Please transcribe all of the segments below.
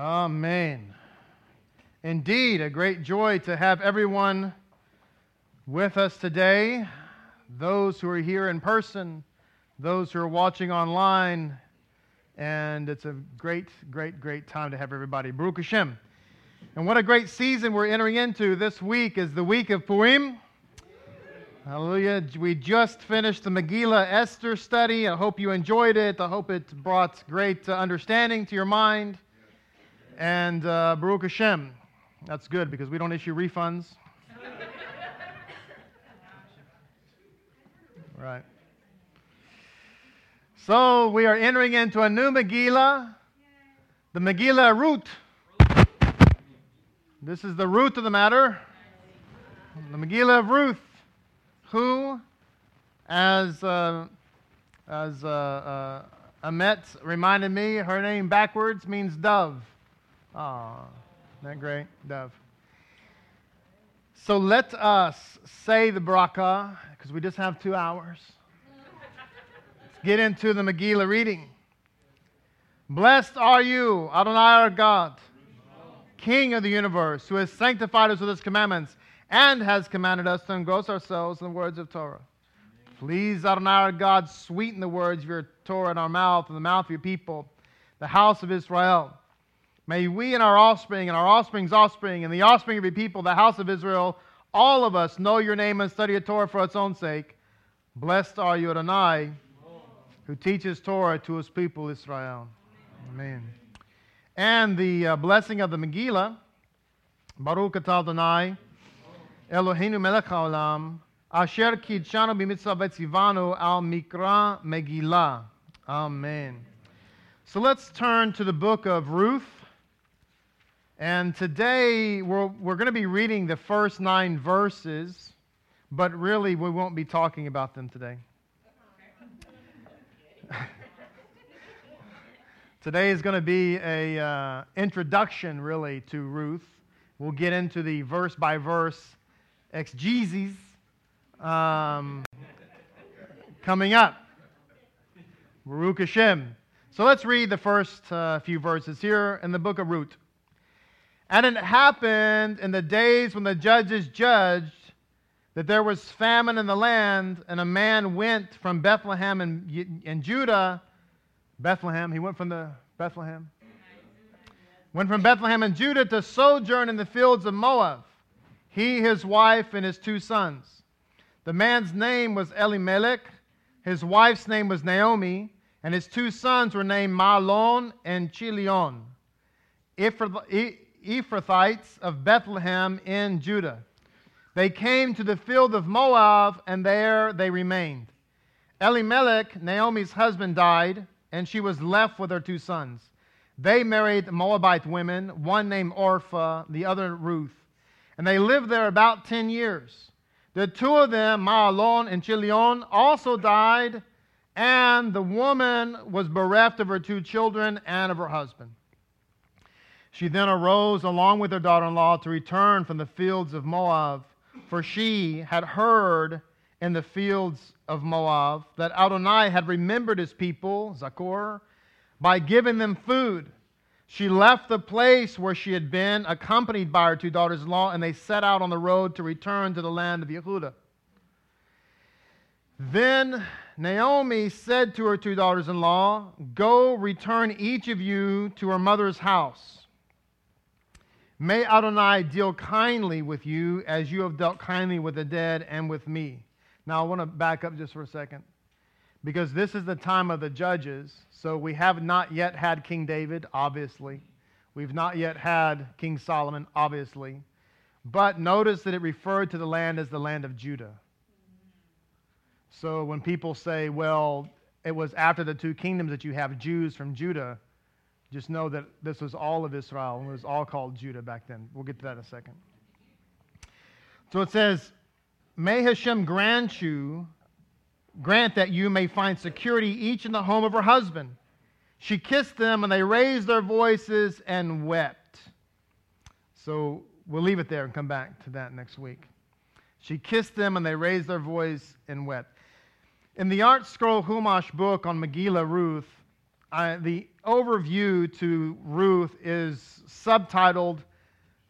Amen. Indeed, a great joy to have everyone with us today. Those who are here in person, those who are watching online, and it's a great, great, great time to have everybody. Baruch Hashem. And what a great season we're entering into. This week is the week of Purim. Hallelujah. We just finished the Megillah Esther study. I hope you enjoyed it. I hope it brought great understanding to your mind. And uh, Baruch Hashem. That's good because we don't issue refunds. right. So we are entering into a new Megillah, the Megillah root. This is the root of the matter. The Megillah of Ruth, who, as, uh, as uh, uh, Amet reminded me, her name backwards means dove. Ah, isn't that great? Dove. So let us say the bracha, because we just have two hours. Let's get into the Megillah reading. Blessed are you, Adonai our God, King of the universe, who has sanctified us with his commandments and has commanded us to engross ourselves in the words of Torah. Please, Adonai our God, sweeten the words of your Torah in our mouth and the mouth of your people, the house of Israel. May we and our offspring and our offspring's offspring and the offspring of your people, the house of Israel, all of us know your name and study your Torah for its own sake. Blessed are you, Adonai, who teaches Torah to his people, Israel. Amen. And the uh, blessing of the Megillah, Baruch atah Adonai, Eloheinu melech haolam, asher kidshanu b'mitzvah v'tzivanu al mikra Megillah. Amen. So let's turn to the book of Ruth. And today we're, we're going to be reading the first nine verses, but really we won't be talking about them today. today is going to be an uh, introduction, really, to Ruth. We'll get into the verse by verse exegesis um, coming up. Baruch Hashem. So let's read the first uh, few verses here in the book of Ruth. And it happened in the days when the judges judged that there was famine in the land, and a man went from Bethlehem in, in Judah. Bethlehem, he went from the Bethlehem. Went from Bethlehem in Judah to sojourn in the fields of Moab, he, his wife, and his two sons. The man's name was Elimelech, his wife's name was Naomi, and his two sons were named Mahlon and Chilion. Ephrathites of Bethlehem in Judah. They came to the field of Moab, and there they remained. Elimelech, Naomi's husband, died, and she was left with her two sons. They married Moabite women, one named Orpha, the other Ruth, and they lived there about 10 years. The two of them, Mahlon and Chilion, also died, and the woman was bereft of her two children and of her husband. She then arose along with her daughter in law to return from the fields of Moab, for she had heard in the fields of Moab that Adonai had remembered his people, Zachor, by giving them food. She left the place where she had been, accompanied by her two daughters in law, and they set out on the road to return to the land of Yehudah. Then Naomi said to her two daughters in law, Go return each of you to her mother's house. May Adonai deal kindly with you as you have dealt kindly with the dead and with me. Now, I want to back up just for a second because this is the time of the judges. So we have not yet had King David, obviously. We've not yet had King Solomon, obviously. But notice that it referred to the land as the land of Judah. So when people say, well, it was after the two kingdoms that you have Jews from Judah, just know that this was all of Israel and it was all called Judah back then. We'll get to that in a second. So it says, May Hashem grant you, grant that you may find security each in the home of her husband. She kissed them and they raised their voices and wept. So we'll leave it there and come back to that next week. She kissed them and they raised their voice and wept. In the Art Scroll Chumash book on Megillah Ruth, I, the overview to Ruth is subtitled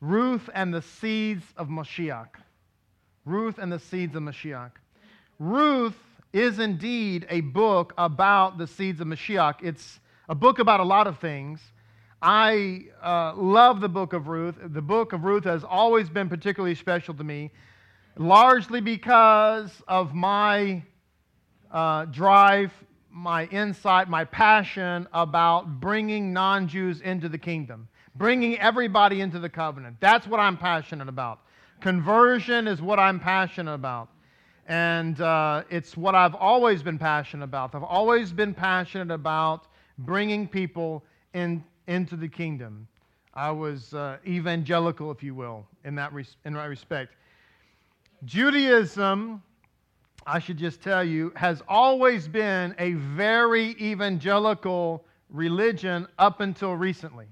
Ruth and the Seeds of Mashiach. Ruth and the Seeds of Mashiach. Ruth is indeed a book about the seeds of Mashiach. It's a book about a lot of things. I uh, love the book of Ruth. The book of Ruth has always been particularly special to me, largely because of my uh, drive, my insight, my passion about bringing non Jews into the kingdom, bringing everybody into the covenant. That's what I'm passionate about. Conversion is what I'm passionate about. And uh, it's what I've always been passionate about. I've always been passionate about bringing people in, into the kingdom. I was uh, evangelical, if you will, in that, res- in that respect. Judaism, I should just tell you, has always been a very evangelical religion up until recently.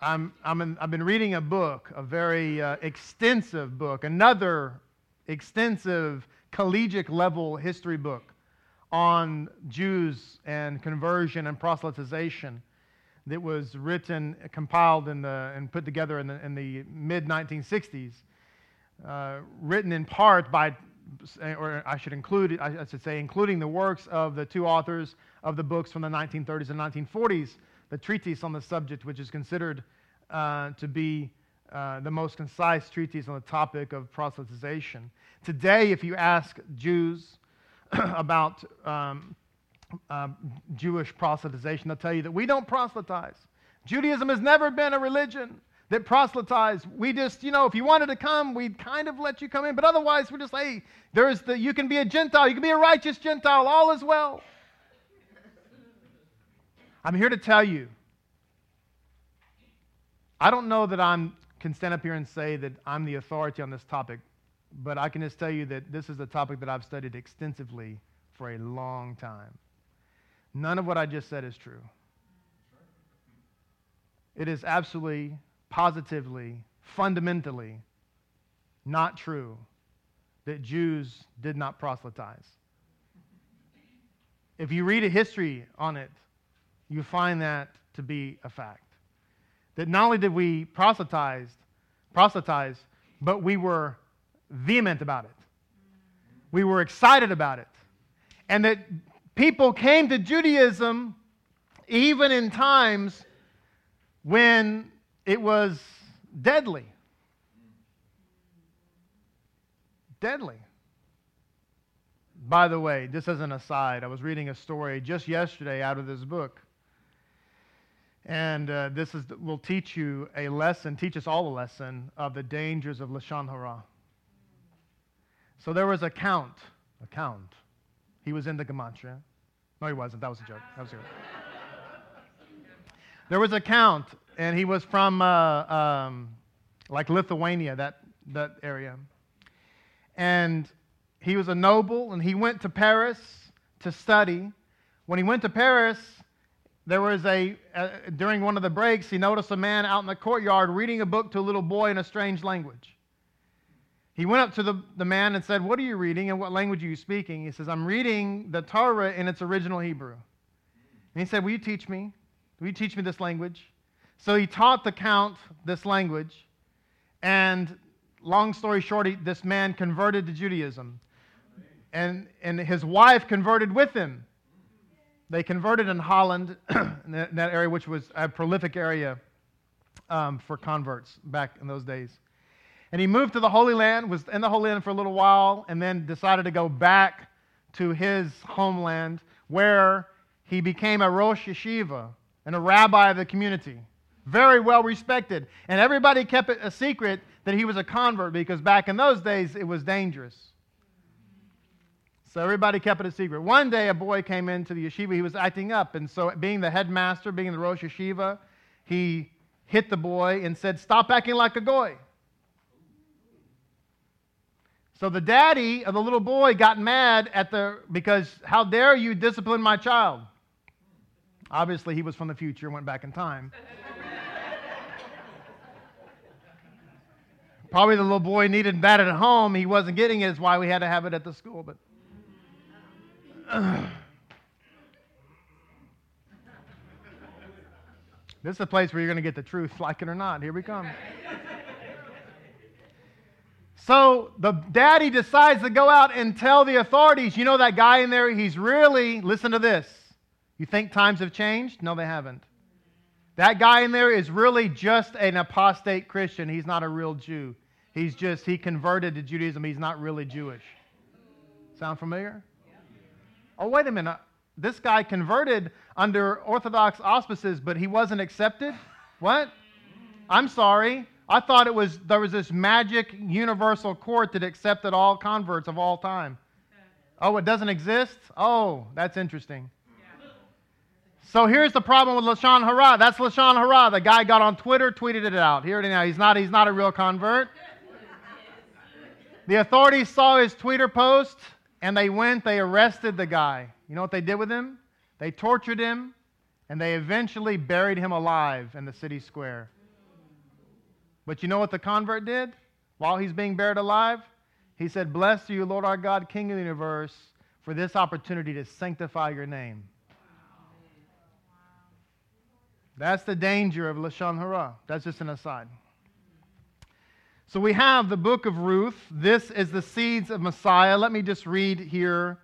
I'm, I'm in, I've been reading a book, a very uh, extensive book, another extensive collegiate level history book on Jews and conversion and proselytization that was written, compiled, in the, and put together in the, in the mid 1960s, uh, written in part by, or I should include, I should say, including the works of the two authors of the books from the 1930s and 1940s, the treatise on the subject, which is considered uh, to be uh, the most concise treatise on the topic of proselytization. Today, if you ask Jews about um, uh, Jewish proselytization, they'll tell you that we don't proselytize. Judaism has never been a religion that proselytize. We just, you know, if you wanted to come, we'd kind of let you come in, but otherwise, we're just, hey, there's the, you can be a Gentile, you can be a righteous Gentile, all is well. I'm here to tell you, I don't know that I can stand up here and say that I'm the authority on this topic but I can just tell you that this is a topic that I've studied extensively for a long time. None of what I just said is true. It is absolutely, positively, fundamentally not true that Jews did not proselytize. If you read a history on it, you find that to be a fact. That not only did we proselytize, proselytize, but we were vehement about it. We were excited about it. And that people came to Judaism even in times when it was deadly. Deadly. By the way, just as an aside, I was reading a story just yesterday out of this book. And uh, this is, will teach you a lesson, teach us all a lesson of the dangers of Lashon Hara. So there was a count. A count. He was in the gematria. No, he wasn't. That was a joke. That was a joke. there was a count, and he was from uh, um, like Lithuania, that, that area. And he was a noble, and he went to Paris to study. When he went to Paris, there was a, uh, during one of the breaks, he noticed a man out in the courtyard reading a book to a little boy in a strange language. He went up to the, the man and said, What are you reading and what language are you speaking? He says, I'm reading the Torah in its original Hebrew. And he said, Will you teach me? Will you teach me this language? So he taught the count this language. And long story short, he, this man converted to Judaism. And, and his wife converted with him. They converted in Holland, in that, area, which was a prolific area um, for converts back in those days. And he moved to the Holy Land, was in the Holy Land for a little while, and then decided to go back to his homeland where he became a Rosh Yeshiva and a rabbi of the community. Very well respected. And everybody kept it a secret that he was a convert because back in those days it was dangerous. So everybody kept it a secret. One day a boy came into the yeshiva. He was acting up. And so, being the headmaster, being the Rosh Yeshiva, he hit the boy and said, Stop acting like a goy. So the daddy of the little boy got mad at the because how dare you discipline my child? Obviously, he was from the future, went back in time. Probably the little boy needed that at home. He wasn't getting it, is why we had to have it at the school. But This is a place where you're going to get the truth, like it or not. Here we come. so the daddy decides to go out and tell the authorities, you know that guy in there, he's really, listen to this. You think times have changed? No, they haven't. That guy in there is really just an apostate Christian. He's not a real Jew. He's just, he converted to Judaism. He's not really Jewish. Sound familiar? Oh, wait a minute. This guy converted under Orthodox auspices, but he wasn't accepted? What? I'm sorry. I thought it was there was this magic universal court that accepted all converts of all time. Oh, it doesn't exist? Oh, that's interesting. So here's the problem with Lashon Hara. That's Lashon Hara. The guy got on Twitter, tweeted it out. Here it now. He's not, he's not a real convert. The authorities saw his Twitter post and they went, they arrested the guy. You know what they did with him? They tortured him and they eventually buried him alive in the city square. But you know what the convert did while he's being buried alive? He said, Blessed are you, Lord our God, King of the universe, for this opportunity to sanctify your name. That's the danger of Lashon Hara. That's just an aside. So we have the book of Ruth. This is the seeds of Messiah. Let me just read here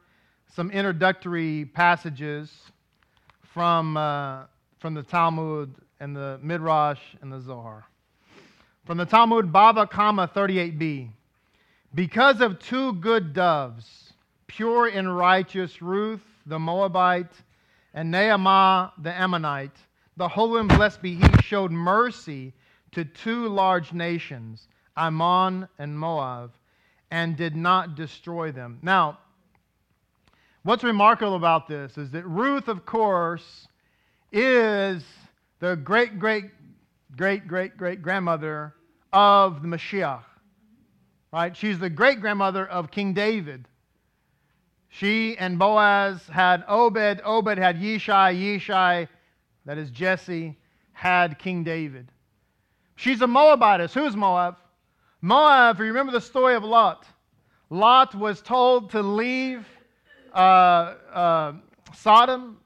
some introductory passages from, uh, from the Talmud and the Midrash and the Zohar. From the Talmud, Bava Kama 38b. Because of two good doves, pure and righteous Ruth the Moabite and Naamah the Ammonite, the Holy and Blessed be He showed mercy to two large nations, Ammon and Moab, and did not destroy them. Now, what's remarkable about this is that Ruth, of course, is the great, great, great, great, great grandmother of the Mashiach. Right? She's the great grandmother of King David. She and Boaz had Obed, Obed had Yishai, Yishai that is Jesse, had King David. She's a Moabitess. Who's Moab? Moab, if you remember the story of Lot, Lot was told to leave uh, uh, Sodom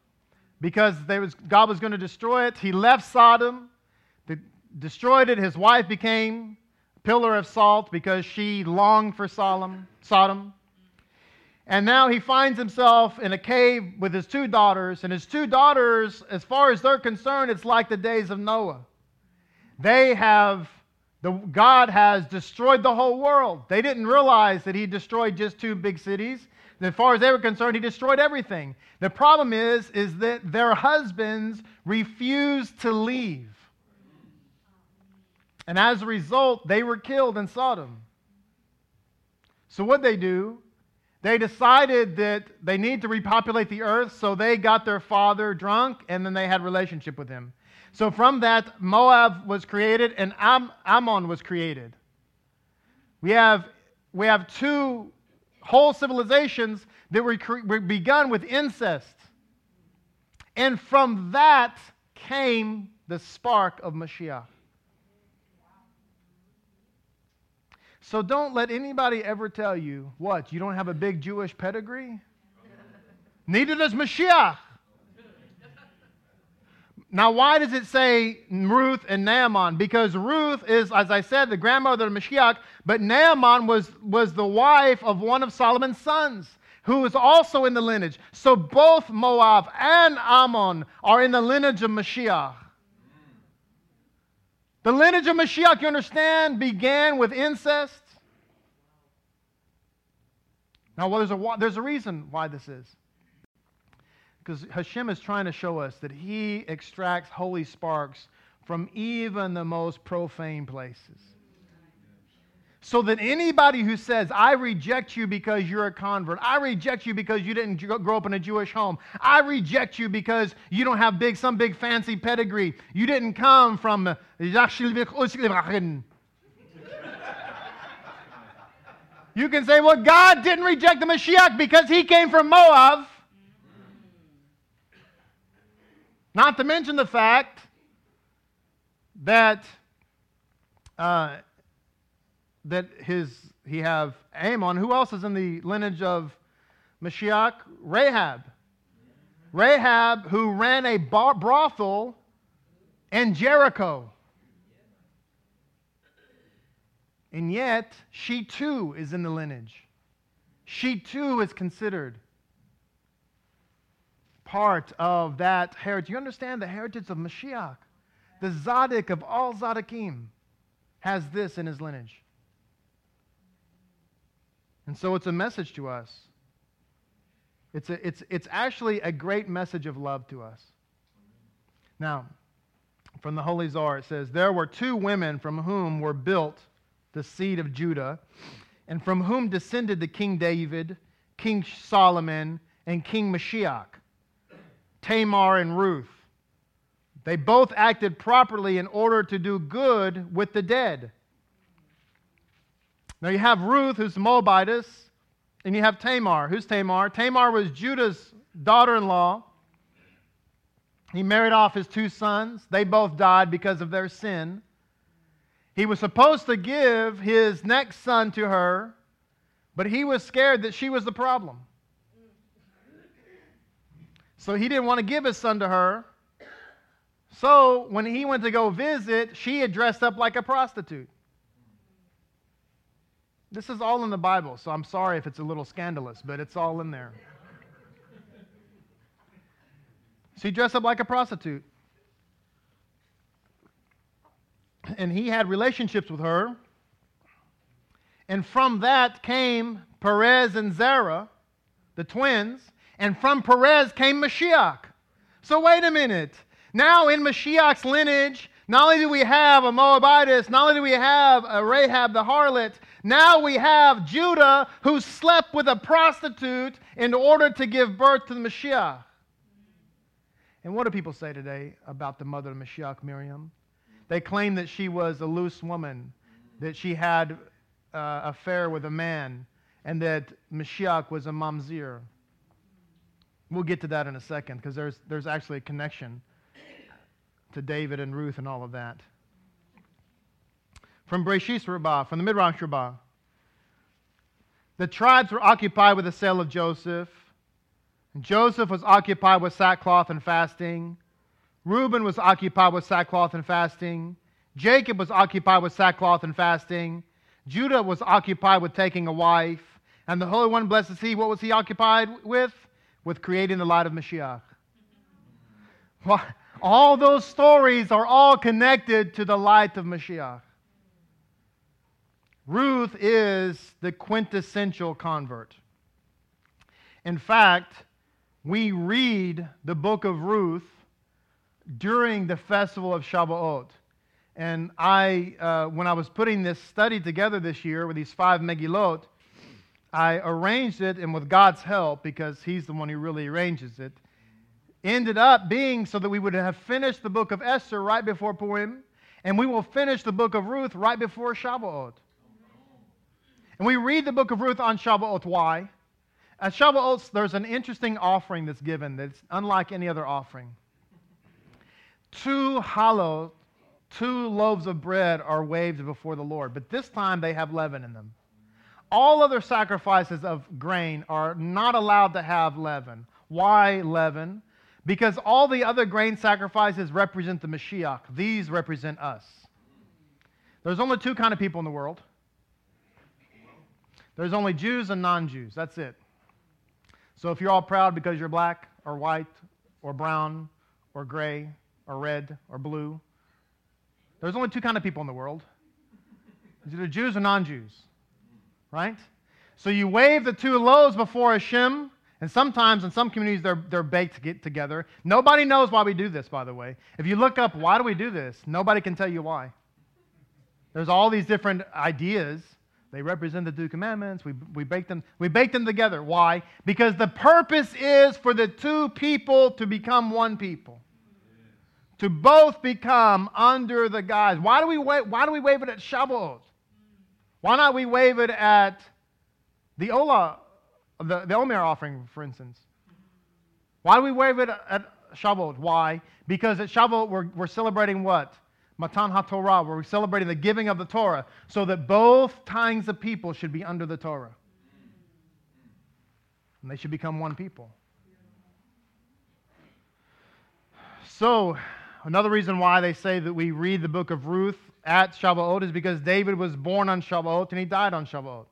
because was, God was going to destroy it. He left Sodom, destroyed it. His wife became a pillar of salt because she longed for Sodom. Sodom. And now he finds himself in a cave with his two daughters. And his two daughters, as far as they're concerned, it's like the days of Noah. They have, the, God has destroyed the whole world. They didn't realize that he destroyed just two big cities. As far as they were concerned, he destroyed everything. The problem is, is that their husbands refused to leave. And as a result, they were killed in Sodom. So what they do they decided that they need to repopulate the earth, so they got their father drunk and then they had relationship with him. So from that, Moab was created and Am- Ammon was created. We have, we have two whole civilizations that were, cre- were begun with incest. And from that came the spark of Mashiach. So don't let anybody ever tell you, what, you don't have a big Jewish pedigree? Neither does Mashiach. Now, why does it say Ruth and Naaman? Because Ruth is, as I said, the grandmother of Mashiach, but Naaman was, was the wife of one of Solomon's sons, who was also in the lineage. So both Moab and Ammon are in the lineage of Mashiach. The lineage of Mashiach, you understand, began with incest. Now, well, there's, a, there's a reason why this is. Because Hashem is trying to show us that He extracts holy sparks from even the most profane places. So that anybody who says, I reject you because you're a convert, I reject you because you didn't grow up in a Jewish home, I reject you because you don't have big, some big fancy pedigree, you didn't come from uh, You can say, well, God didn't reject the Mashiach because he came from Moab. Not to mention the fact that uh, that his he have Ammon. Who else is in the lineage of Mashiach? Rahab. Rahab, who ran a brothel in Jericho. And yet, she too is in the lineage. She too is considered part of that heritage. You understand the heritage of Mashiach? The Zadok of all Zadokim has this in his lineage. And so it's a message to us. It's, a, it's, it's actually a great message of love to us. Now, from the Holy Zohar, it says, There were two women from whom were built the seed of Judah, and from whom descended the King David, King Solomon, and King Mashiach, Tamar and Ruth. They both acted properly in order to do good with the dead. Now you have Ruth, who's Moabitess, and you have Tamar. Who's Tamar? Tamar was Judah's daughter in law. He married off his two sons. They both died because of their sin. He was supposed to give his next son to her, but he was scared that she was the problem. So he didn't want to give his son to her. So when he went to go visit, she had dressed up like a prostitute. This is all in the Bible, so I'm sorry if it's a little scandalous, but it's all in there. She dressed up like a prostitute. and he had relationships with her. And from that came Perez and Zerah, the twins. And from Perez came Mashiach. So wait a minute. Now in Mashiach's lineage, not only do we have a Moabitess, not only do we have a Rahab the harlot, now we have Judah who slept with a prostitute in order to give birth to the Mashiach. And what do people say today about the mother of Mashiach, Miriam? They claim that she was a loose woman, that she had uh, affair with a man, and that Mashiach was a mamzer. We'll get to that in a second because there's, there's actually a connection to David and Ruth and all of that. From Breshis Rabbah, from the Midrash Rabbah, the tribes were occupied with the sale of Joseph. Joseph was occupied with sackcloth and fasting. Reuben was occupied with sackcloth and fasting. Jacob was occupied with sackcloth and fasting. Judah was occupied with taking a wife. And the Holy One, blessed is He, what was he occupied with? With creating the light of Mashiach. All those stories are all connected to the light of Mashiach. Ruth is the quintessential convert. In fact, we read the book of Ruth during the festival of Shavuot. And I, uh, when I was putting this study together this year with these five Megillot, I arranged it, and with God's help, because He's the one who really arranges it, ended up being so that we would have finished the book of Esther right before Purim, and we will finish the book of Ruth right before Shavuot. And we read the book of Ruth on Shavuot. Why? At Shavuot, there's an interesting offering that's given that's unlike any other offering two hollow, two loaves of bread are waved before the Lord, but this time they have leaven in them. All other sacrifices of grain are not allowed to have leaven. Why leaven? Because all the other grain sacrifices represent the Mashiach. These represent us. There's only two kind of people in the world. There's only Jews and non-Jews. That's it. So if you're all proud because you're black or white or brown or gray or red or blue. There's only two kind of people in the world. It's either Jews or non-Jews. Right? So you wave the two loaves before Hashem, and sometimes in some communities they're, they're baked get together. Nobody knows why we do this, by the way. If you look up why do we do this, nobody can tell you why. There's all these different ideas. They represent the two commandments. We, we, bake them, we bake them together. Why? Because the purpose is for the two people to become one people to both become under the guise. Why do we wait, why do we wave it at Shavuot? Why not we wave it at the Ola, the, the Omer offering, for instance? Why do we wave it at Shavuot? Why? Because at Shavuot we're, we're celebrating what? Matan HaTorah, where we're celebrating the giving of the Torah, so that both kinds of people should be under the Torah. And they should become one people. So, Another reason why they say that we read the book of Ruth at Shavuot is because David was born on Shavuot and he died on Shavuot.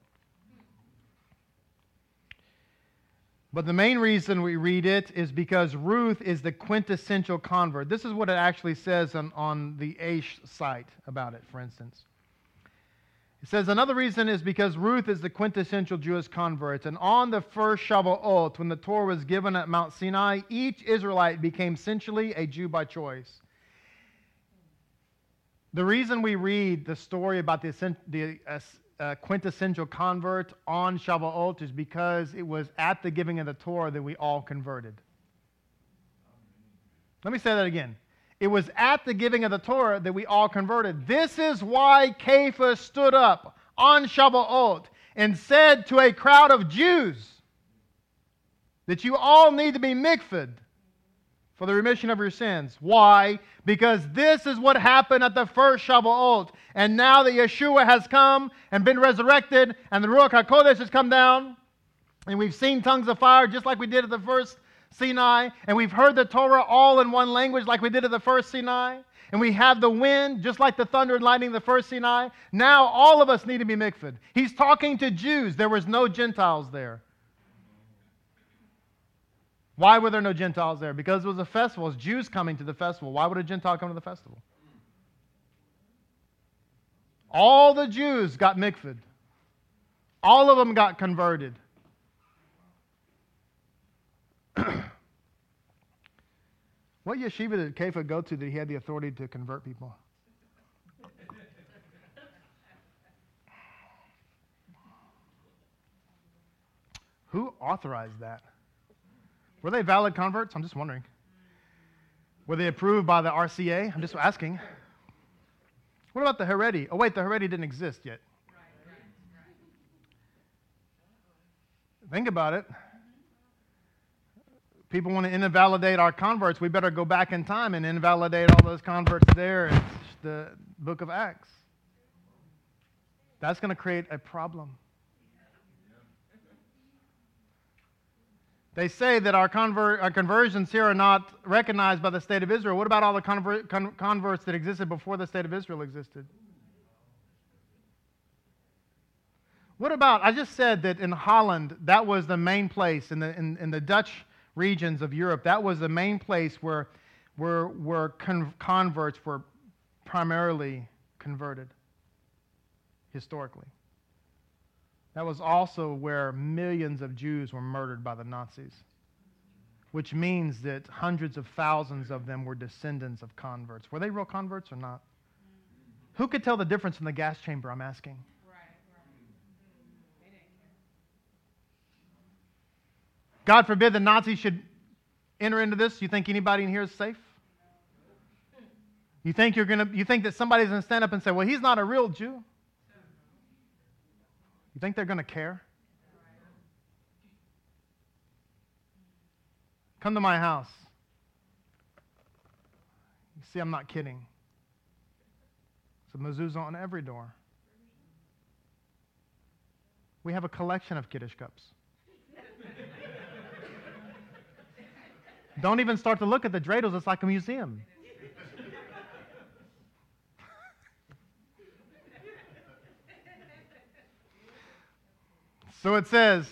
But the main reason we read it is because Ruth is the quintessential convert. This is what it actually says on, on the Aish site about it, for instance. It says another reason is because Ruth is the quintessential Jewish convert. And on the first Shavuot, when the Torah was given at Mount Sinai, each Israelite became essentially a Jew by choice. The reason we read the story about the, the uh, uh, quintessential convert on Shavuot is because it was at the giving of the Torah that we all converted. Let me say that again. It was at the giving of the Torah that we all converted. This is why Cephas stood up on Shavuot and said to a crowd of Jews that you all need to be mikved for the remission of your sins. Why? Because this is what happened at the first Shavuot. And now that Yeshua has come and been resurrected, and the Ruach HaKodesh has come down, and we've seen tongues of fire just like we did at the first Sinai, and we've heard the Torah all in one language like we did at the first Sinai, and we have the wind just like the thunder and lightning the first Sinai. Now all of us need to be mikved. He's talking to Jews. There was no Gentiles there. Why were there no Gentiles there? Because it was a festival. It was Jews coming to the festival. Why would a Gentile come to the festival? All the Jews got mikved. All of them got converted. what yeshiva did Kefa go to that he had the authority to convert people? Who authorized that? Were they valid converts? I'm just wondering. Were they approved by the RCA? I'm just asking. What about the Haredi? Oh, wait, the Haredi didn't exist yet. Think about it people want to invalidate our converts, we better go back in time and invalidate all those converts there in the book of Acts. That's going to create a problem. They say that our, convert, our, conversions here are not recognized by the state of Israel. What about all the convert, con, converts that existed before the state of Israel existed? What about, I just said that in Holland, that was the main place, in the, in, in the Dutch regions of Europe, that was the main place where, where, where con- converts were primarily converted historically. That was also where millions of Jews were murdered by the Nazis, which means that hundreds of thousands of them were descendants of converts. Were they real converts or not? Who could tell the difference in the gas chamber? I'm asking. God forbid the Nazis should enter into this. You think anybody in here is safe? You think you're gonna you think that somebody's gonna stand up and say, Well, he's not a real Jew? You think they're gonna care? Come to my house. You see, I'm not kidding. So mezuzah on every door. We have a collection of Kiddush cups. Don't even start to look at the dreidels. It's like a museum. So it says,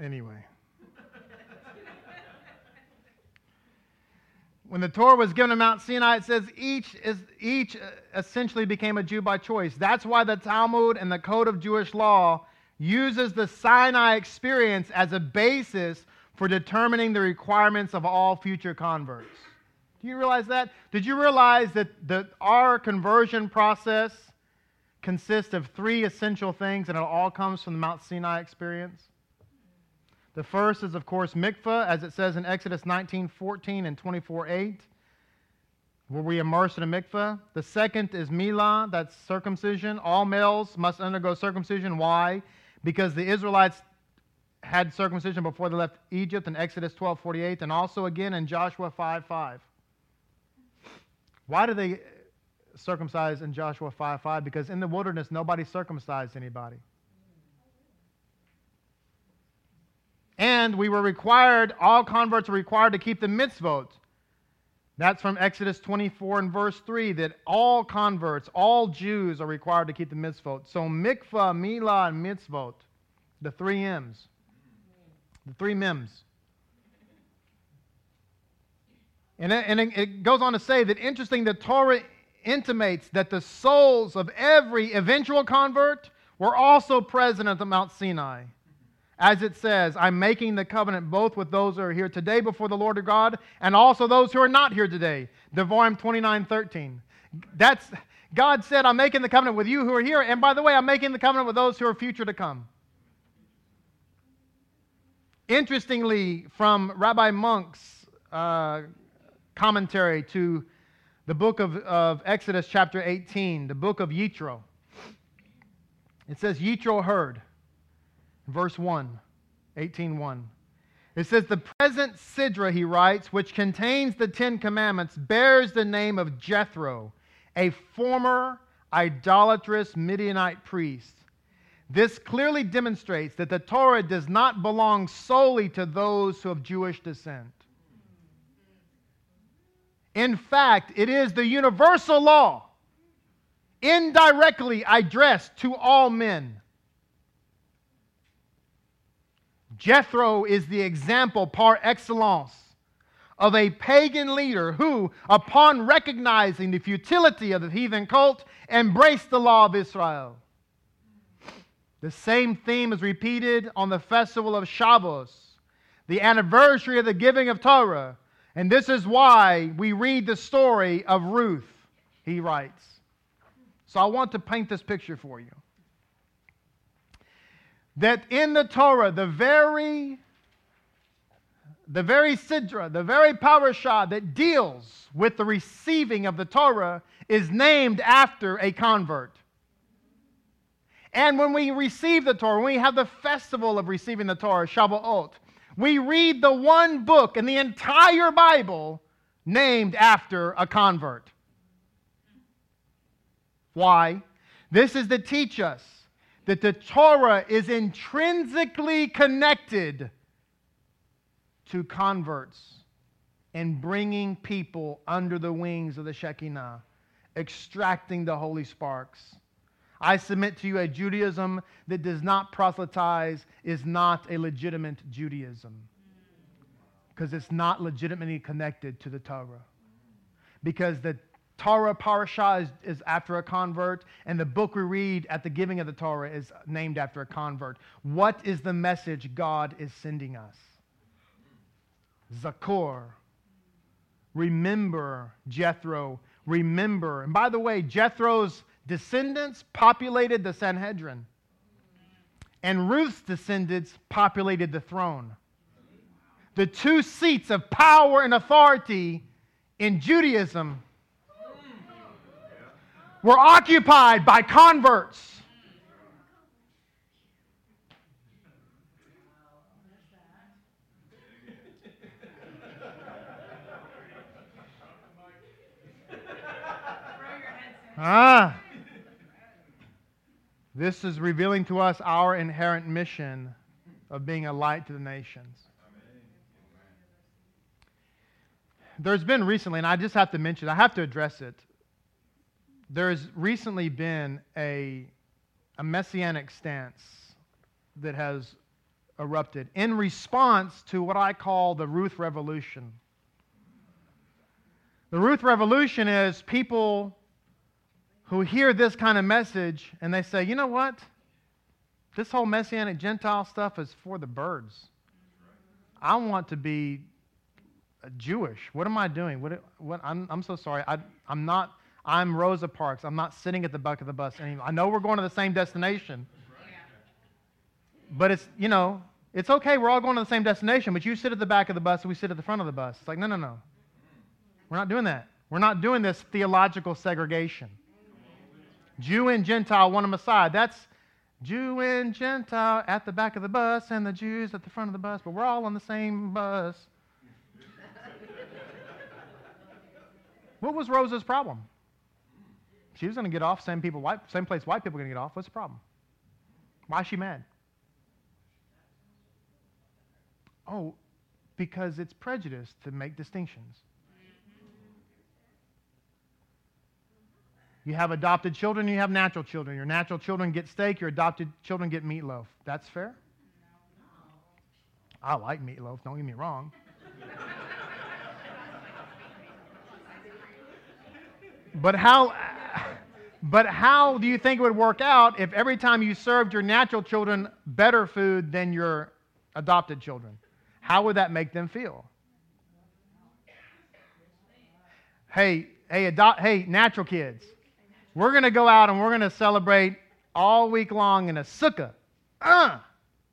anyway. when the Torah was given to Mount Sinai, it says each, is, each essentially became a Jew by choice. That's why the Talmud and the Code of Jewish Law uses the Sinai experience as a basis for determining the requirements of all future converts. Do you realize that? Did you realize that the, our conversion process consists of three essential things and it all comes from the Mount Sinai experience? The first is, of course, mikvah, as it says in Exodus 19 14 and 24 8, where we immerse in a mikvah. The second is milah, that's circumcision. All males must undergo circumcision. Why? because the Israelites had circumcision before they left Egypt in Exodus 12 48, and also again in Joshua 5 5. Why do they circumcise in Joshua 5 5? Because in the wilderness, nobody circumcised anybody. And we were required, all converts are required to keep the mitzvot. That's from Exodus 24 and verse 3 that all converts, all Jews are required to keep the mitzvot. So mikvah, milah, and mitzvot, the three M's, the three mims. And it, and it goes on to say that interesting, the Torah intimates that the souls of every eventual convert were also present at the Mount Sinai. As it says, I'm making the covenant both with those who are here today before the Lord of God and also those who are not here today. Devarim 29 13. That's, God said, I'm making the covenant with you who are here. And by the way, I'm making the covenant with those who are future to come. Interestingly, from Rabbi Munk's uh, commentary to the book of, of Exodus, chapter 18, the book of Yitro, it says, Yitro heard verse 1, 18.1. It says, The present Sidra, he writes, which contains the Ten Commandments, bears the name of Jethro, a former idolatrous Midianite priest. This clearly demonstrates that the Torah does not belong solely to those who have Jewish descent. In fact, it is the universal law, indirectly addressed to all men. Jethro is the example par excellence of a pagan leader who, upon recognizing the futility of the heathen cult, embraced the law of Israel. The same theme is repeated on the festival of Shavuos, the anniversary of the giving of Torah. And this is why we read the story of Ruth, he writes. So I want to paint this picture for you that in the Torah, the very the very sidra, the very parashah that deals with the receiving of the Torah is named after a convert. And when we receive the Torah, when we have the festival of receiving the Torah, Shavuot, we read the one book in the entire Bible named after a convert. Why? This is to teach us that the Torah is intrinsically connected to converts and bringing people under the wings of the Shekinah, extracting the holy sparks. I submit to you a Judaism that does not proselytize is not a legitimate Judaism because it's not legitimately connected to the Torah. Because the Torah parashah is, is, after a convert, and the book we read at the giving of the Torah is named after a convert. What is the message God is sending us? Zakor. Remember Jethro. Remember. And by the way, Jethro's descendants populated the Sanhedrin, and Ruth's descendants populated the throne. The two seats of power and authority in Judaism were occupied by converts. Ah. This is revealing to us our inherent mission of being a light to the nations. There's been recently, and I just have to mention, I have to address it there's recently been a, a messianic stance that has erupted in response to what I call the Ruth Revolution. The Ruth Revolution is people who hear this kind of message and they say, you know what? This whole Messianic Gentile stuff is for the birds. I want to be Jewish. What am I doing? What, what, I'm, I'm so sorry. I, I'm not I'm Rosa Parks. I'm not sitting at the back of the bus anymore. I know we're going to the same destination. But it's, you know, it's okay. We're all going to the same destination, but you sit at the back of the bus and we sit at the front of the bus. It's like, no, no, no. We're not doing that. We're not doing this theological segregation. Jew and Gentile want them aside. That's Jew and Gentile at the back of the bus and the Jews at the front of the bus, but we're all on the same bus. what was Rosa's problem? She was going to get off, same people, white, same place white people are going to get off. What's the problem? Why is she mad? Oh, because it's prejudice to make distinctions. You have adopted children, you have natural children. Your natural children get steak, your adopted children get meatloaf. That's fair? I like meatloaf, don't get me wrong. but how but how do you think it would work out if every time you served your natural children better food than your adopted children? How would that make them feel? Hey, hey, adopt, hey, natural kids, we're going to go out and we're going to celebrate all week long in a sukkah. Uh,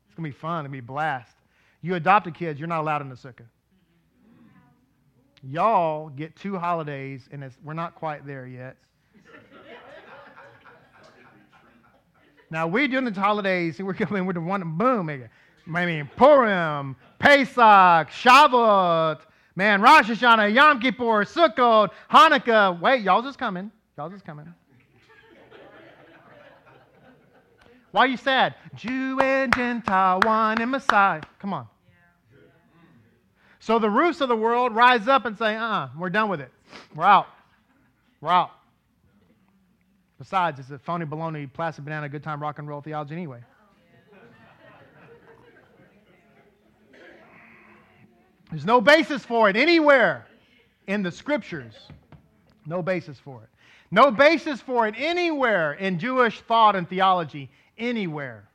it's going to be fun. To be blast. You adopted kids, you're not allowed in the sukkah. Y'all get two holidays, and we're not quite there yet. now, we're doing the holidays, and we're coming with the one, boom, I mean, Purim, Pesach, Shavuot, man, Rosh Hashanah, Yom Kippur, Sukkot, Hanukkah. Wait, y'all just coming. Y'all just coming. Why are you sad? Jew and Gentile, one and Messiah. Come on. So the Ruths of the world rise up and say, uh uh-uh, we're done with it. We're out. We're out. Besides, it's a phony baloney, plastic banana, good time rock and roll theology anyway. There's no basis for it anywhere in the scriptures. No basis for it. No basis for it anywhere in Jewish thought and theology. Anywhere.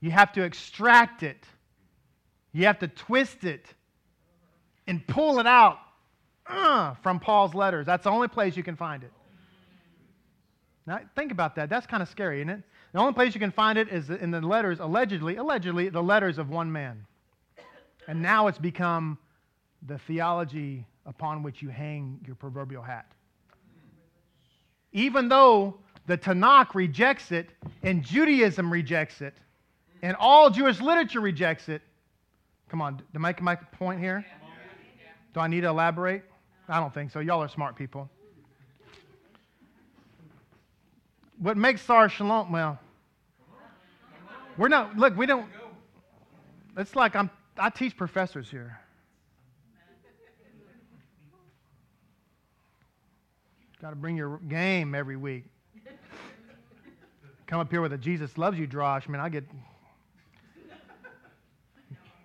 You have to extract it you have to twist it and pull it out uh, from Paul's letters. That's the only place you can find it. Now, think about that. That's kind of scary, isn't it? The only place you can find it is in the letters, allegedly, allegedly, the letters of one man. And now it's become the theology upon which you hang your proverbial hat. Even though the Tanakh rejects it, and Judaism rejects it, and all Jewish literature rejects it, Come on, to make my point here? Do I need to elaborate? I don't think so. Y'all are smart people. What makes Sar Shalom, well, we're not, look, we don't, it's like I'm, I teach professors here. Got to bring your game every week. Come up here with a Jesus loves you draw. man, I get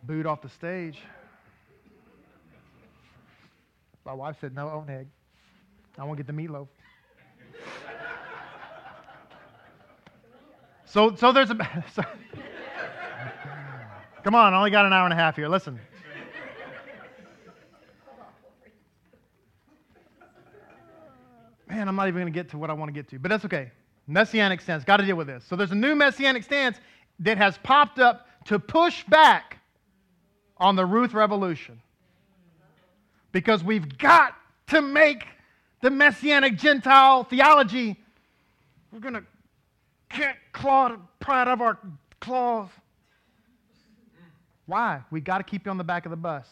booed off the stage. My wife said, No, own egg. I won't get the meatloaf. so, so there's a. So, come on, I only got an hour and a half here. Listen. Man, I'm not even going to get to what I want to get to, but that's okay. Messianic stance, got to deal with this. So there's a new messianic stance that has popped up to push back on the Ruth Revolution. Because we've got to make the Messianic Gentile theology, we're going to can't claw the pride of our claws. Why? We got to keep you on the back of the bus.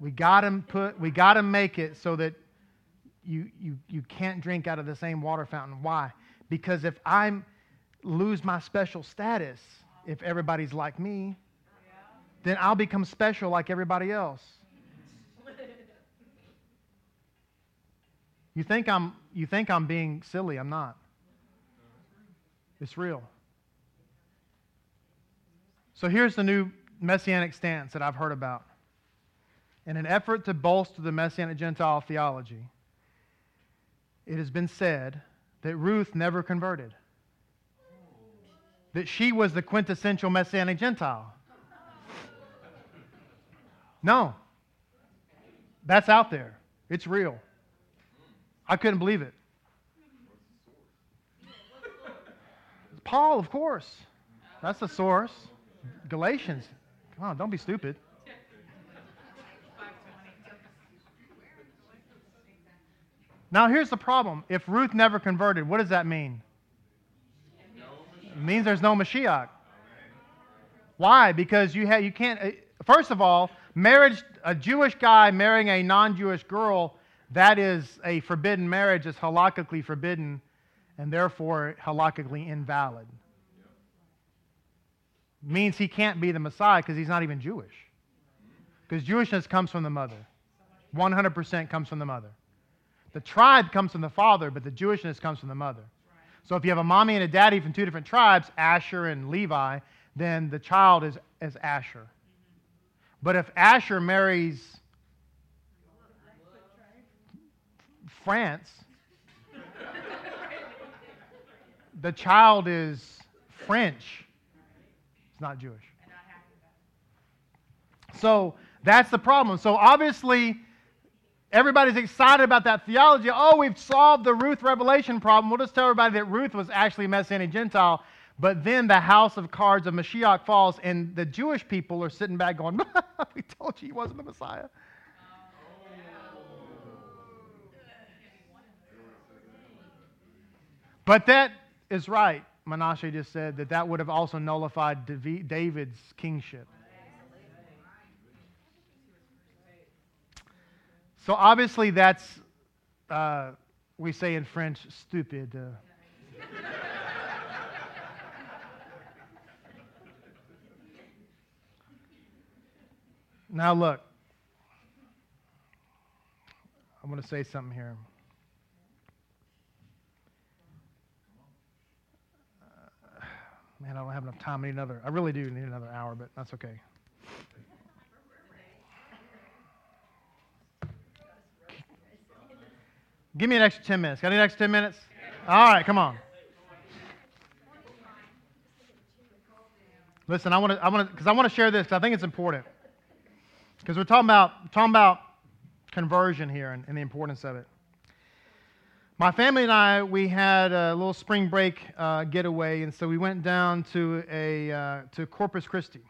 We got to put. We got to make it so that you you you can't drink out of the same water fountain. Why? Because if I lose my special status, if everybody's like me, then I'll become special like everybody else. You think I'm you think I'm being silly, I'm not. It's real. So here's the new messianic stance that I've heard about. In an effort to bolster the messianic Gentile theology, it has been said that Ruth never converted that she was the quintessential Messianic Gentile. No. That's out there. It's real. I couldn't believe it. Paul, of course. That's the source. Galatians. Come on, don't be stupid. Now, here's the problem. If Ruth never converted, what does that mean? It means there's no Mashiach. Why? Because you, have, you can't, uh, first of all, marriage, a Jewish guy marrying a non Jewish girl, that is a forbidden marriage, it's halakhically forbidden, and therefore halakhically invalid. means he can't be the Messiah because he's not even Jewish. Because Jewishness comes from the mother. 100% comes from the mother. The tribe comes from the father, but the Jewishness comes from the mother. So if you have a mommy and a daddy from two different tribes, Asher and Levi, then the child is, is Asher. But if Asher marries France, the child is French. It's not Jewish. So that's the problem. So obviously, everybody's excited about that theology. Oh, we've solved the Ruth revelation problem. We'll just tell everybody that Ruth was actually a Messianic Gentile. But then the house of cards of Mashiach falls, and the Jewish people are sitting back going, We told you he wasn't the Messiah. But that is right. Menashe just said that that would have also nullified David's kingship. So obviously, that's, uh, we say in French, stupid. Uh. now, look, I want to say something here. Uh, man, I don't have enough time. I need another. I really do need another hour, but that's okay. Give me an extra 10 minutes. Got an extra 10 minutes? All right, come on. Listen, I want to, I want to, because I want to share this I think it's important. Because we're talking about, talking about conversion here and, and, the importance of it. My family and I, we had a little spring break uh, getaway, and so we went down to a uh, to Corpus Christi,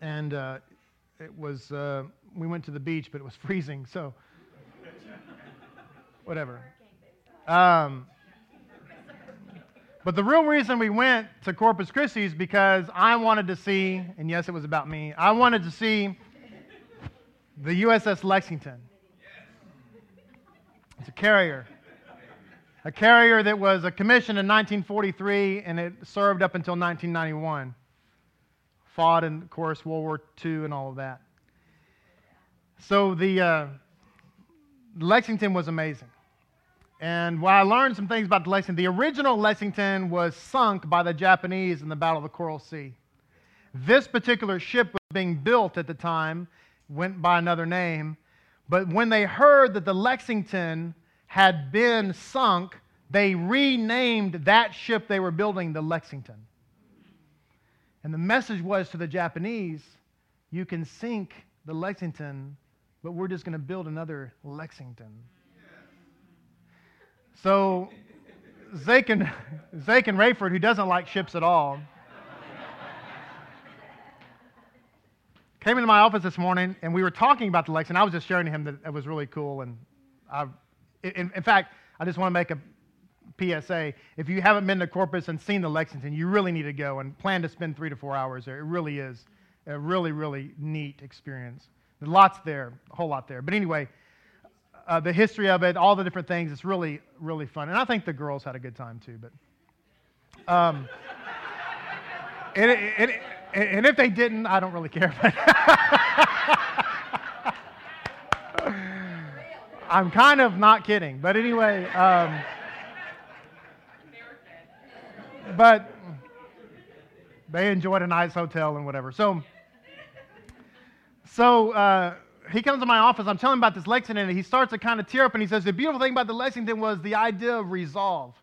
and uh, it was uh, we went to the beach, but it was freezing, so whatever. Um, but the real reason we went to Corpus Christi is because I wanted to see, and yes, it was about me, I wanted to see the USS Lexington. It's a carrier. A carrier that was a commission in 1943 and it served up until 1991. Fought in, of course, World War II and all of that. So the uh, Lexington was amazing. And when I learned some things about the Lexington, the original Lexington was sunk by the Japanese in the Battle of the Coral Sea. This particular ship was being built at the time, went by another name, but when they heard that the Lexington had been sunk, they renamed that ship they were building the Lexington. And the message was to the Japanese you can sink the Lexington, but we're just going to build another Lexington. So Zakin, Zakin Rayford, who doesn't like ships at all, came into my office this morning and we were talking about the Lexington. I was just sharing to him that it was really cool. And I, in, in fact, I just want to make a PSA. If you haven't been to Corpus and seen the Lexington, you really need to go and plan to spend three to four hours there. It really is a really, really neat experience. There's lots there, a whole lot there. But anyway, uh, the history of it, all the different things. It's really, really fun. And I think the girls had a good time too. But, um, and, and, and if they didn't, I don't really care. I'm kind of not kidding. But anyway, um, but they enjoyed a nice hotel and whatever. So, so uh, he comes to my office. I'm telling him about this Lexington, and he starts to kind of tear up, and he says, The beautiful thing about the Lexington was the idea of resolve.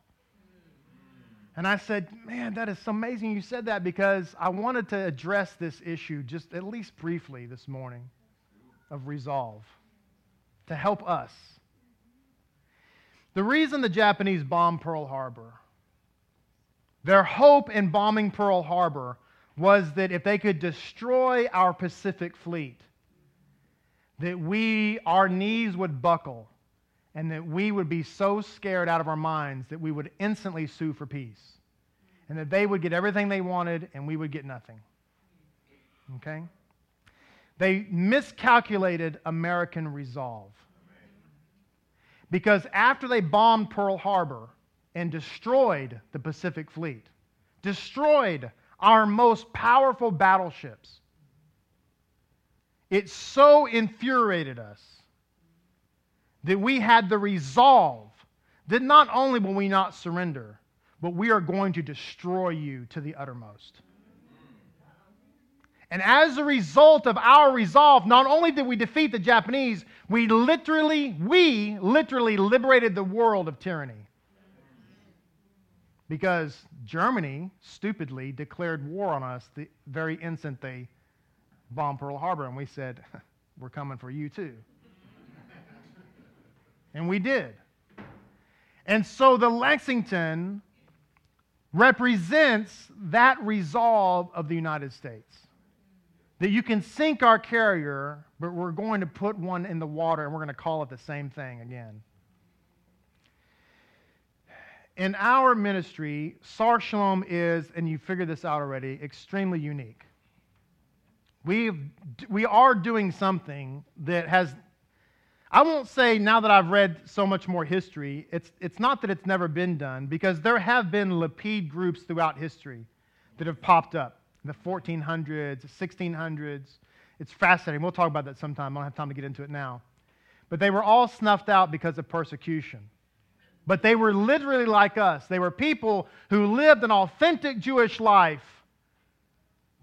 And I said, Man, that is amazing you said that because I wanted to address this issue just at least briefly this morning of resolve to help us. The reason the Japanese bombed Pearl Harbor, their hope in bombing Pearl Harbor was that if they could destroy our Pacific fleet, that we, our knees would buckle and that we would be so scared out of our minds that we would instantly sue for peace. And that they would get everything they wanted and we would get nothing. Okay? They miscalculated American resolve. Because after they bombed Pearl Harbor and destroyed the Pacific Fleet, destroyed our most powerful battleships. It so infuriated us that we had the resolve that not only will we not surrender, but we are going to destroy you to the uttermost. And as a result of our resolve, not only did we defeat the Japanese, we literally, we literally liberated the world of tyranny. Because Germany stupidly declared war on us the very instant they bombed Pearl Harbor, and we said, We're coming for you too. and we did. And so the Lexington represents that resolve of the United States. That you can sink our carrier, but we're going to put one in the water and we're going to call it the same thing again. In our ministry, Sar Shalom is, and you figured this out already, extremely unique. We we are doing something that has I won't say now that I've read so much more history, it's, it's not that it's never been done, because there have been Lapid groups throughout history that have popped up in the 1400s, 1600s. It's fascinating. We'll talk about that sometime. I don't have time to get into it now. But they were all snuffed out because of persecution. But they were literally like us. They were people who lived an authentic Jewish life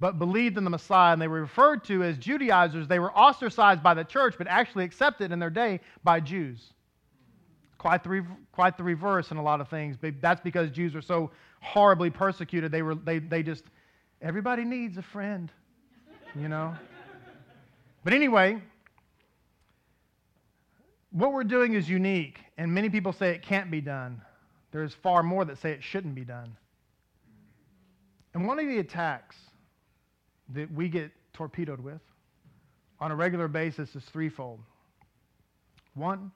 but believed in the Messiah, and they were referred to as Judaizers. They were ostracized by the church, but actually accepted in their day by Jews. Quite the, quite the reverse in a lot of things. That's because Jews were so horribly persecuted. They, were, they, they just, everybody needs a friend, you know? but anyway, what we're doing is unique, and many people say it can't be done. There's far more that say it shouldn't be done. And one of the attacks that we get torpedoed with on a regular basis is threefold. One,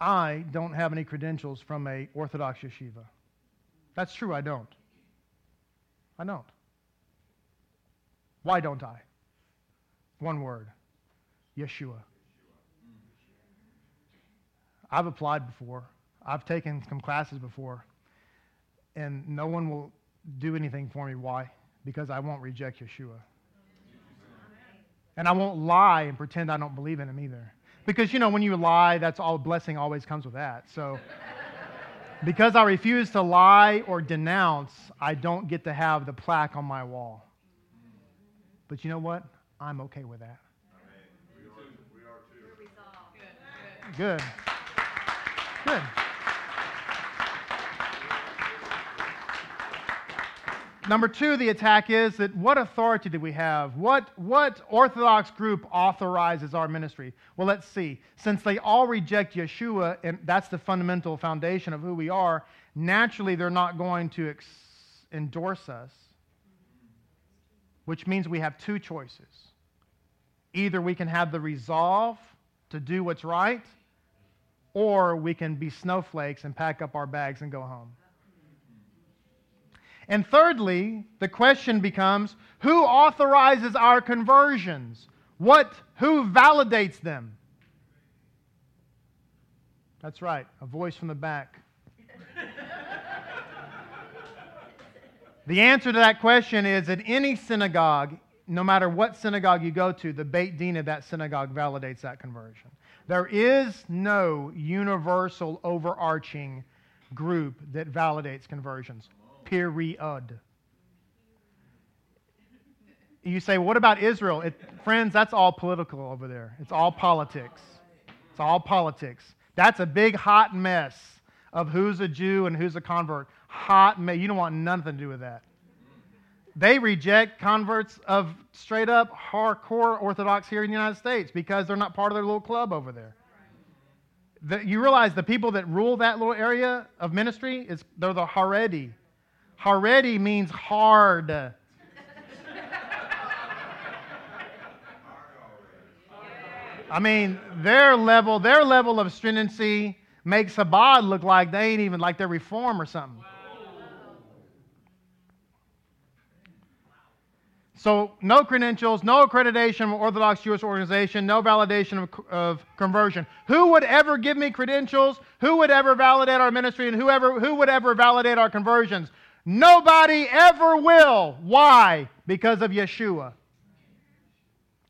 I don't have any credentials from a Orthodox yeshiva. That's true, I don't. I don't. Why don't I? One word Yeshua. I've applied before, I've taken some classes before, and no one will do anything for me. Why? Because I won't reject Yeshua. And I won't lie and pretend I don't believe in him either. Because, you know, when you lie, that's all blessing always comes with that. So, because I refuse to lie or denounce, I don't get to have the plaque on my wall. But you know what? I'm okay with that. we are too we are too Good. Good. Number two, the attack is that what authority do we have? What, what Orthodox group authorizes our ministry? Well, let's see. Since they all reject Yeshua, and that's the fundamental foundation of who we are, naturally they're not going to ex- endorse us, which means we have two choices. Either we can have the resolve to do what's right, or we can be snowflakes and pack up our bags and go home. And thirdly, the question becomes who authorizes our conversions? What, who validates them? That's right, a voice from the back. the answer to that question is that any synagogue, no matter what synagogue you go to, the Beit Din of that synagogue validates that conversion. There is no universal overarching group that validates conversions period. You say, what about Israel? It, friends, that's all political over there. It's all politics. It's all politics. That's a big hot mess of who's a Jew and who's a convert. Hot mess. You don't want nothing to do with that. They reject converts of straight up hardcore Orthodox here in the United States because they're not part of their little club over there. The, you realize the people that rule that little area of ministry is they're the Haredi, Haredi means hard. I mean, their level, their level of stringency makes Chabad look like they ain't even like they're reform or something. So, no credentials, no accreditation from Orthodox Jewish organization, no validation of, of, conversion. Who would ever give me credentials? Who would ever validate our ministry? And whoever, who would ever validate our conversions? Nobody ever will. Why? Because of Yeshua.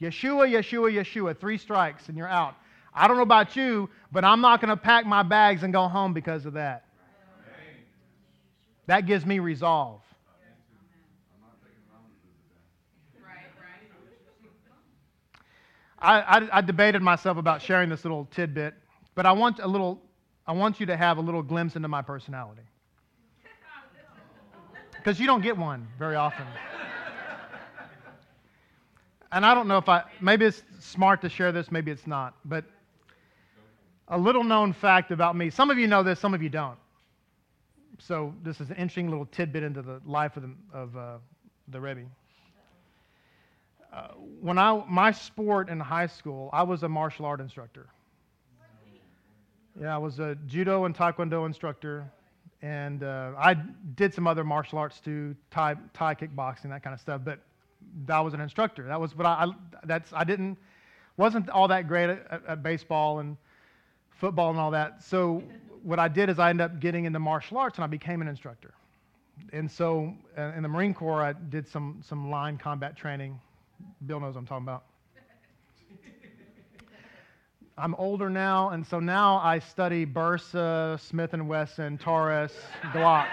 Yeshua, Yeshua, Yeshua. Three strikes and you're out. I don't know about you, but I'm not going to pack my bags and go home because of that. That gives me resolve. I, I, I, debated myself about sharing this little tidbit, but I want a little, I want you to have a little glimpse into my personality. Because you don't get one very often. and I don't know if I, maybe it's smart to share this, maybe it's not, but a little known fact about me. Some of you know this, some of you don't. So this is an interesting little tidbit into the life of the, of, uh, the Rebbe. Uh, when I my sport in high school, I was a martial art instructor. Yeah, I was a judo and taekwondo instructor, and uh, I did some other martial arts too, Thai, Thai kickboxing, that kind of stuff. But that was an instructor. That was what I, I that's I didn't wasn't all that great at, at baseball and football and all that. So what I did is I ended up getting into martial arts and I became an instructor. And so uh, in the Marine Corps, I did some some line combat training Bill knows what I'm talking about. I'm older now, and so now I study Bersa, Smith & Wesson, Taurus, Glock.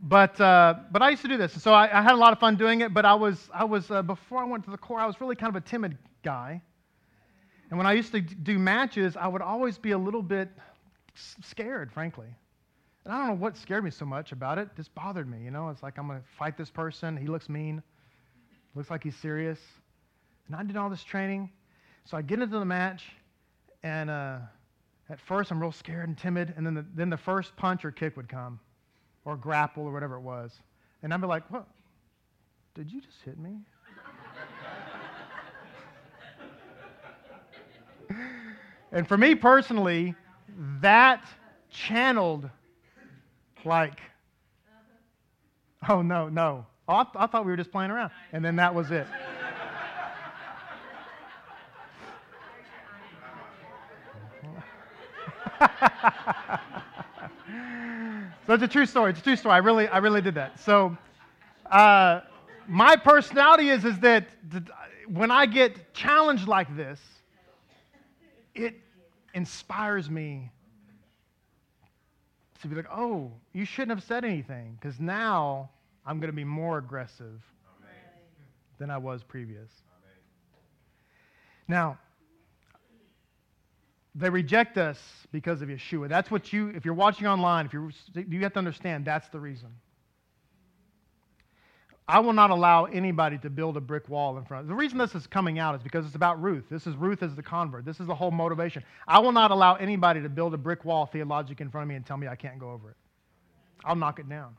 but uh, but I used to do this, so I, I, had a lot of fun doing it. But I was I was uh, before I went to the Corps, I was really kind of a timid guy, and when I used to do matches, I would always be a little bit scared, frankly. And I don't know what scared me so much about it. This bothered me, you know. It's like I'm to fight this person. He looks mean. Looks like he's serious. And I did all this training. So I get into the match, and uh, at first I'm real scared and timid. And then the, then the first punch or kick would come, or grapple or whatever it was. And I'd be like, what? Did you just hit me? and for me personally, that channeled like, oh, no, no. Oh, I, th- I thought we were just playing around. And then that was it. It's a true story. It's a true story. I really, I really did that. So, uh, my personality is is that when I get challenged like this, it inspires me to be like, oh, you shouldn't have said anything because now I'm going to be more aggressive Amen. than I was previous. Amen. Now, they reject us because of Yeshua. That's what you, if you're watching online, if you're, you have to understand that's the reason. I will not allow anybody to build a brick wall in front. Of the reason this is coming out is because it's about Ruth. This is Ruth as the convert. This is the whole motivation. I will not allow anybody to build a brick wall theologic in front of me and tell me I can't go over it. I'll knock it down.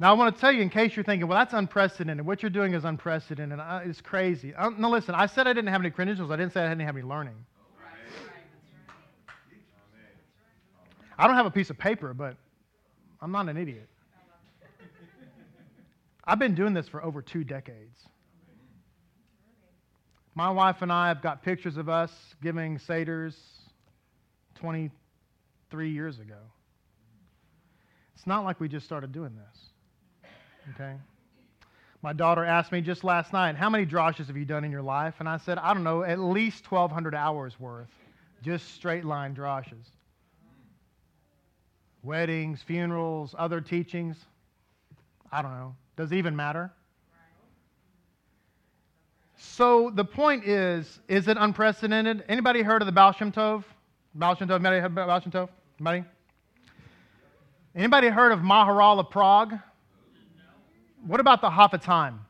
Now, I want to tell you, in case you're thinking, well, that's unprecedented. What you're doing is unprecedented. It's crazy. Um, no, listen, I said I didn't have any credentials. I didn't say I didn't have any learning. I don't have a piece of paper, but I'm not an idiot. I've been doing this for over two decades. My wife and I have got pictures of us giving Seder's 23 years ago. It's not like we just started doing this. Okay? My daughter asked me just last night, How many drashes have you done in your life? And I said, I don't know, at least 1,200 hours worth, just straight line drashes weddings, funerals, other teachings. I don't know. Does it even matter? So the point is, is it unprecedented? Anybody heard of the Baal Shem Tov? Baal Shem Tov? Anybody heard of Baal Shem Tov? Anybody? Anybody heard of Maharal of Prague? What about the Chafetz Chaim?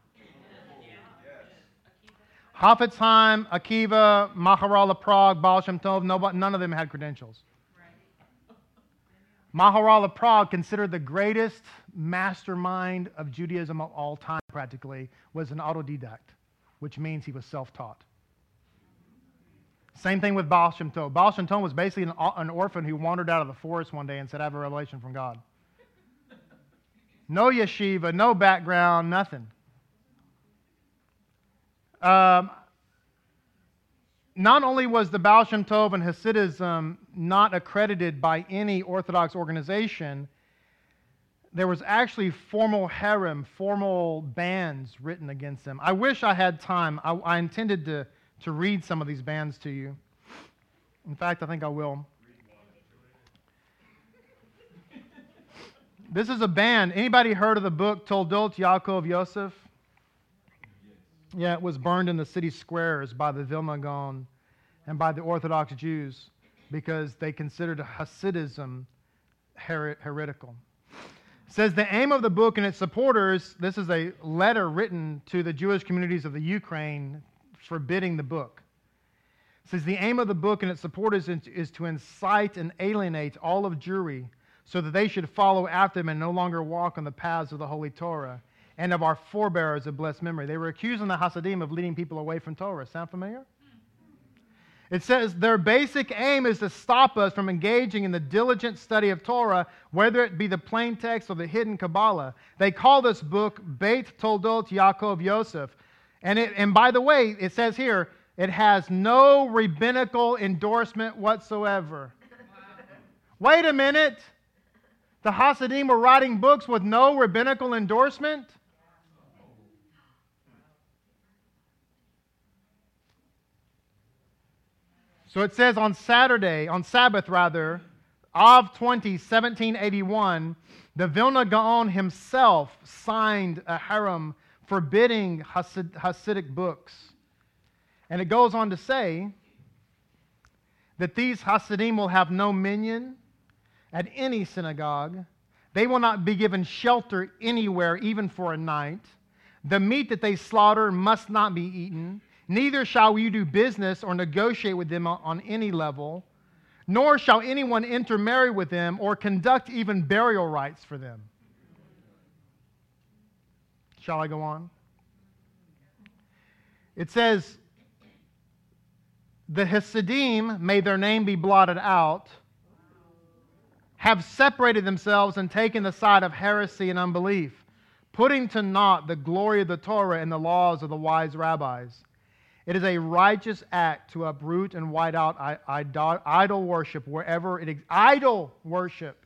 Akiva, Maharal of Prague, Baal Shem Tov, nobody, none of them had credentials. Maharal of Prague, considered the greatest mastermind of Judaism of all time, practically, was an autodidact, which means he was self taught. Same thing with Baal Shem Tov. Baal Shem Tov was basically an, an, orphan who wandered out of the forest one day and said, I have a revelation from God. No yeshiva, no background, nothing. Um, not only was the Baal Shem Tov and Hasidism not accredited by any Orthodox organization, there was actually formal herem, formal bans written against them. I wish I had time. I, I intended to, to read some of these bans to you. In fact, I think I will. This is a ban. Anybody heard of the book Toldot Yaakov Yosef? Yeah, it was burned in the city squares by the Vilna Gaon and by the Orthodox Jews because they considered Hasidism her- heretical. It says the aim of the book and its supporters, this is a letter written to the Jewish communities of the Ukraine forbidding the book. It says the aim of the book and its supporters is to incite and alienate all of Jewry so that they should follow after them and no longer walk on the paths of the Holy Torah and of our forebears of blessed memory. They were accusing the Hasidim of leading people away from Torah. Sound familiar? It says their basic aim is to stop us from engaging in the diligent study of Torah, whether it be the plain text or the hidden Kabbalah. They call this book Beit Toldot Yaakov Yosef. And, it, and by the way, it says here, it has no rabbinical endorsement whatsoever. Wait a minute. The Hasidim were writing books with no rabbinical endorsement? So it says on Saturday, on Sabbath rather, of 20, 1781, the Vilna Gaon himself signed a herem forbidding Hasid, Hasidic books. And it goes on to say that these Hasidim will have no minyan at any synagogue. They will not be given shelter anywhere, even for a night. The meat that they slaughter must not be eaten. Neither shall you do business or negotiate with them on any level, nor shall anyone intermarry with them or conduct even burial rites for them. Shall I go on? It says, The Hasidim, may their name be blotted out, have separated themselves and taken the side of heresy and unbelief, putting to naught the glory of the Torah and the laws of the wise rabbis. It is a righteous act to uproot and white out idol worship wherever it idol worship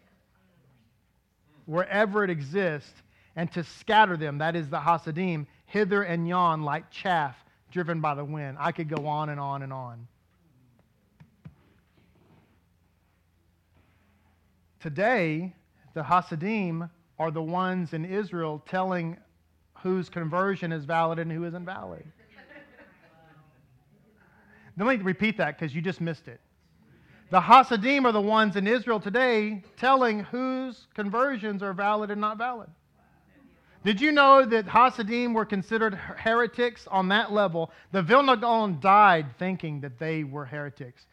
wherever it exists, and to scatter them, that is the Hasidim, hither and yon like chaff driven by the wind. I could go on and on and on. Today, the Hasidim are the ones in Israel telling whose conversion is valid and who isn't valid. Let me repeat that because you just missed it. The Hasidim are the ones in Israel today telling whose conversions are valid and not valid. Did you know that Hasidim were considered heretics on that level? The Vilna Gaon died thinking that they were heretics.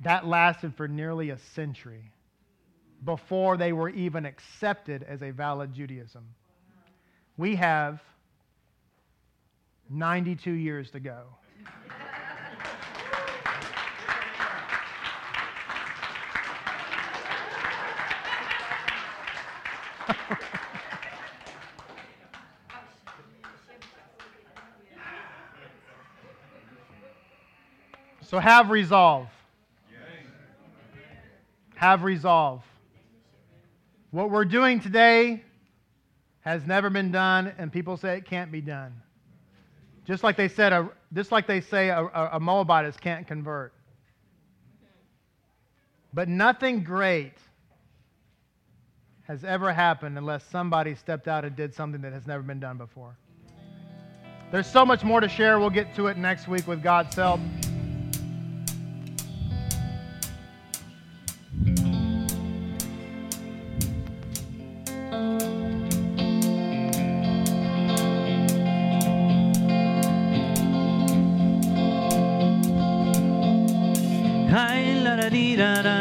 That lasted for nearly a century before they were even accepted as a valid Judaism. We have 92 years to go. so have resolve. Have resolve. What we're doing today has never been done, and people say it can't be done. Just like they said, a, just like they say a, a can't convert. But nothing great has ever happened unless somebody stepped out and did something that has never been done before. There's so much more to share. We'll get to it next week with God's help. La la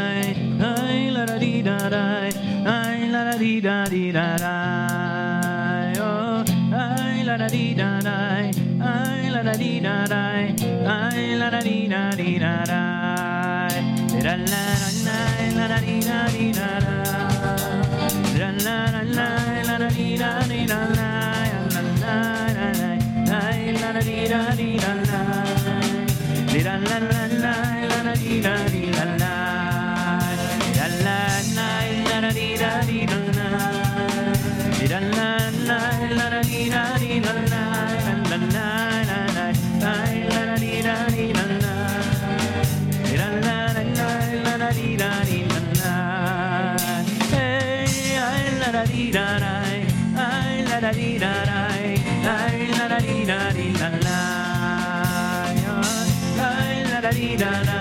la